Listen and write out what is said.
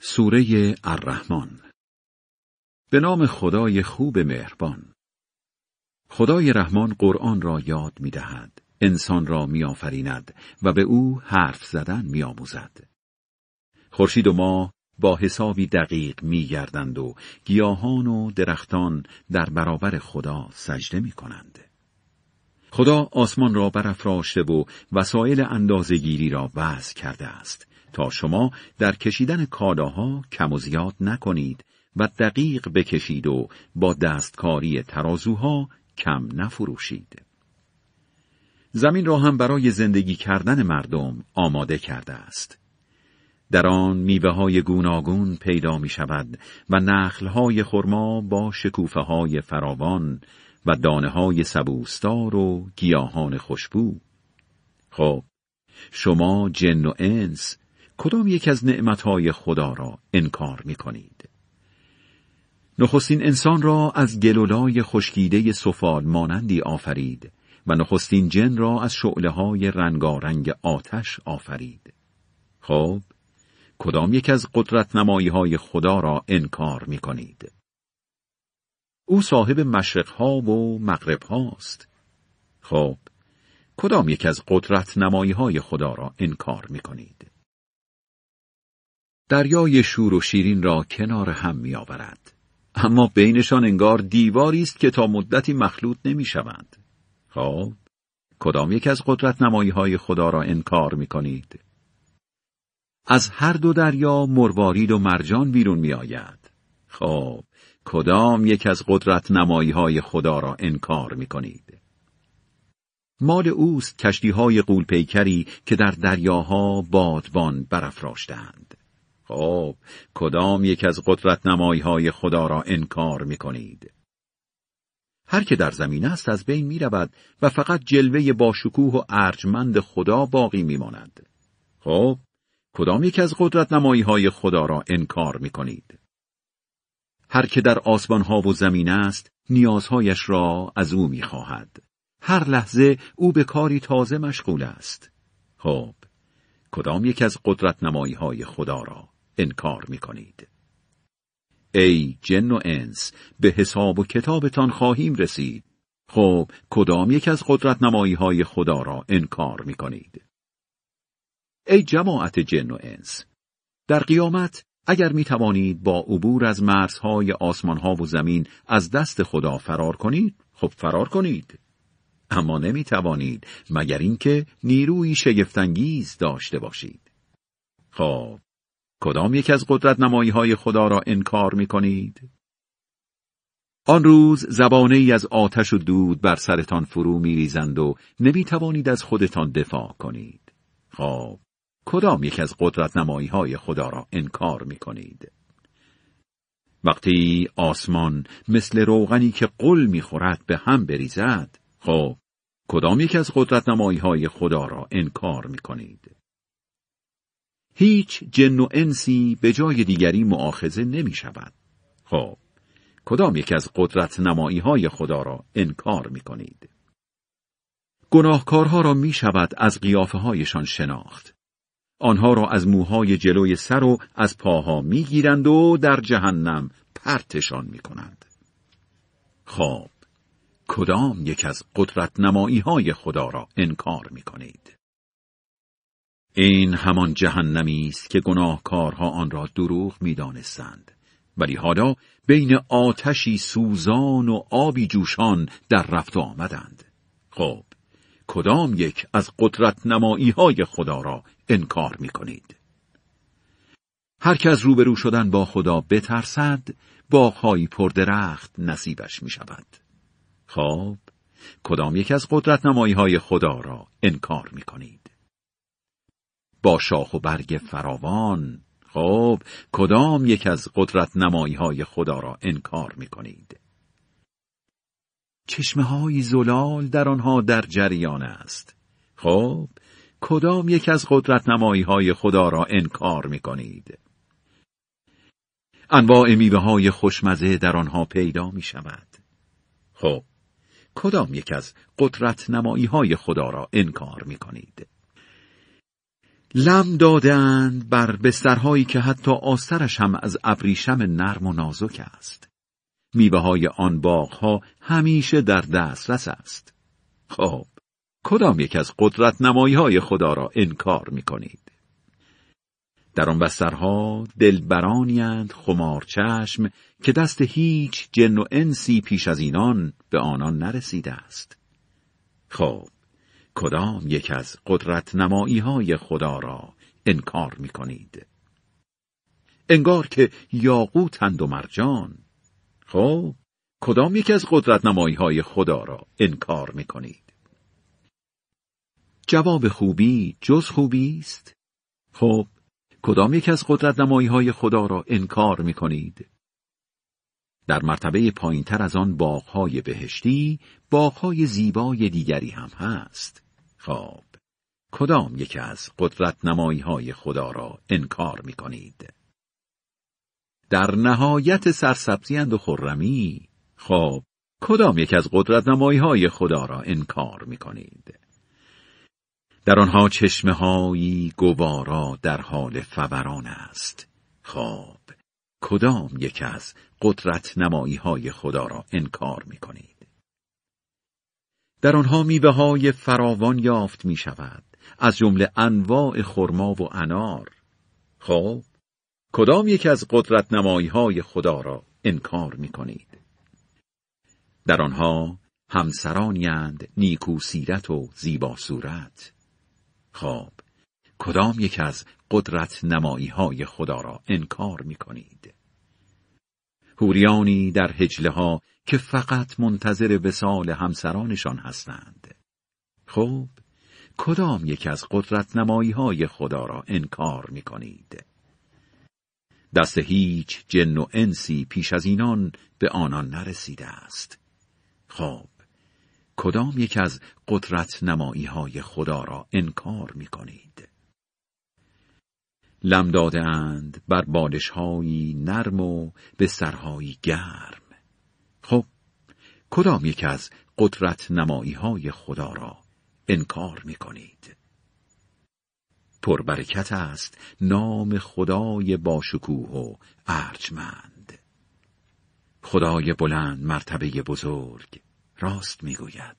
سوره الرحمن به نام خدای خوب مهربان خدای رحمان قرآن را یاد می دهد. انسان را می آفریند و به او حرف زدن می آموزد. خورشید و ماه با حسابی دقیق می گردند و گیاهان و درختان در برابر خدا سجده می کنند. خدا آسمان را برافراشته و وسایل اندازهگیری را وضع کرده است تا شما در کشیدن کالاها کم و زیاد نکنید و دقیق بکشید و با دستکاری ترازوها کم نفروشید. زمین را هم برای زندگی کردن مردم آماده کرده است. در آن میوه های گوناگون پیدا می شود و نخل های خرما با شکوفه های فراوان و دانه های سبوستار و گیاهان خوشبو. خب، شما جن و انس کدام یک از نعمتهای خدا را انکار می کنید؟ نخستین انسان را از گلولای خشکیده سفال مانندی آفرید و نخستین جن را از شعله های رنگارنگ آتش آفرید. خب، کدام یک از قدرت نمایی های خدا را انکار می کنید؟ او صاحب مشرق ها و مغرب هاست. خب، کدام یک از قدرت نمایی های خدا را انکار می کنید؟ دریای شور و شیرین را کنار هم می آورد. اما بینشان انگار دیواری است که تا مدتی مخلوط نمی شوند. خب، کدام یک از قدرت نمایی های خدا را انکار می کنید؟ از هر دو دریا مروارید و مرجان بیرون می آید. خب، کدام یک از قدرت نمایی های خدا را انکار می کنید؟ مال اوست کشتی های قولپیکری که در دریاها بادبان برافراشتند. خب کدام یک از قدرت نمایی های خدا را انکار می کنید؟ هر که در زمین است از بین می رود و فقط جلوه با شکوه و ارجمند خدا باقی می ماند. خب کدام یک از قدرت نمایی های خدا را انکار می کنید؟ هر که در آسمان ها و زمین است نیازهایش را از او می خواهد. هر لحظه او به کاری تازه مشغول است. خب کدام یک از قدرت نمایی های خدا را انکار می کنید. ای جن و انس به حساب و کتابتان خواهیم رسید. خب کدام یک از قدرت نمایی های خدا را انکار می کنید. ای جماعت جن و انس در قیامت اگر می توانید با عبور از مرزهای آسمانها و زمین از دست خدا فرار کنید خب فرار کنید اما نمی توانید مگر اینکه نیروی شگفتانگیز داشته باشید خب کدام یک از قدرت نمایی های خدا را انکار می کنید؟ آن روز زبانه ای از آتش و دود بر سرتان فرو می ریزند و نمی توانید از خودتان دفاع کنید. خب، کدام یک از قدرت نمایی های خدا را انکار می کنید؟ وقتی آسمان مثل روغنی که قل می خورد به هم بریزد، خب، کدام یک از قدرت نمایی های خدا را انکار می کنید؟ هیچ جن و انسی به جای دیگری معاخزه نمی شود. خب، کدام یک از قدرت نمایی های خدا را انکار می کنید؟ گناهکارها را می شود از قیافه هایشان شناخت. آنها را از موهای جلوی سر و از پاها می گیرند و در جهنم پرتشان می کنند. خب، کدام یک از قدرت نمایی های خدا را انکار می کنید؟ این همان جهنمی است که گناهکارها آن را دروغ می‌دانستند. ولی حالا بین آتشی سوزان و آبی جوشان در رفت و آمدند. خب کدام یک از قدرت نمایی های خدا را انکار می کنید هر که روبرو شدن با خدا بترسد باغهایی پردرخت نصیبش می شود خب کدام یک از قدرت نمایی های خدا را انکار می کنید با شاخ و برگ فراوان خب کدام یک از قدرت نمایی های خدا را انکار می کنید؟ چشمه های زلال در آنها در جریان است خب کدام یک از قدرت نمایی های خدا را انکار می کنید؟ انواع میوه های خوشمزه در آنها پیدا می شود خب کدام یک از قدرت نمایی های خدا را انکار می کنید؟ لم دادند بر بسترهایی که حتی آسترش هم از ابریشم نرم و نازک است. میوه های آن باغها همیشه در دسترس است. خب، کدام یک از قدرت نمایی های خدا را انکار می کنید؟ در آن بسترها دلبرانیند خمارچشم که دست هیچ جن و انسی پیش از اینان به آنان نرسیده است. خب، کدام یک از قدرت نمایی های خدا را انکار می کنید؟ انگار که یاقوتند و مرجان. خب، کدام یک از قدرت نمایی های خدا را انکار می کنید؟ جواب خوبی جز خوبی است؟ خب، کدام یک از قدرت نمایی های خدا را انکار می کنید؟ در مرتبه پایینتر از آن باغهای بهشتی باغهای زیبای دیگری هم هست. خب، کدام یک از قدرت نمایی های خدا را انکار می کنید؟ در نهایت سرسبزی و خرمی خب کدام یک از قدرت نمایی های خدا را انکار می کنید؟ در آنها چشمه هایی گوارا در حال فوران است خب کدام یک از قدرت نمایی های خدا را انکار می کنید در آنها میوه های فراوان یافت می شود از جمله انواع خرما و انار. خب کدام یک از قدرت نمایی های خدا را انکار می کنید در آنها همسرانیند نیکو سیرت و زیبا صورت. خواب کدام یک از قدرت نمایی های خدا را انکار می کنید هوریانی در هجله ها که فقط منتظر وسال همسرانشان هستند. خب کدام یک از قدرت نمایی های خدا را انکار می کنید دست هیچ جن و انسی پیش از اینان به آنان نرسیده است. خب کدام یک از قدرت نمایی های خدا را انکار می کنید؟ لم داده اند بر بالش نرم و به سرهایی گرم. خب کدام یک از قدرت نمایی های خدا را انکار می کنید؟ پربرکت است نام خدای باشکوه و ارجمند. خدای بلند مرتبه بزرگ راست می‌گوید.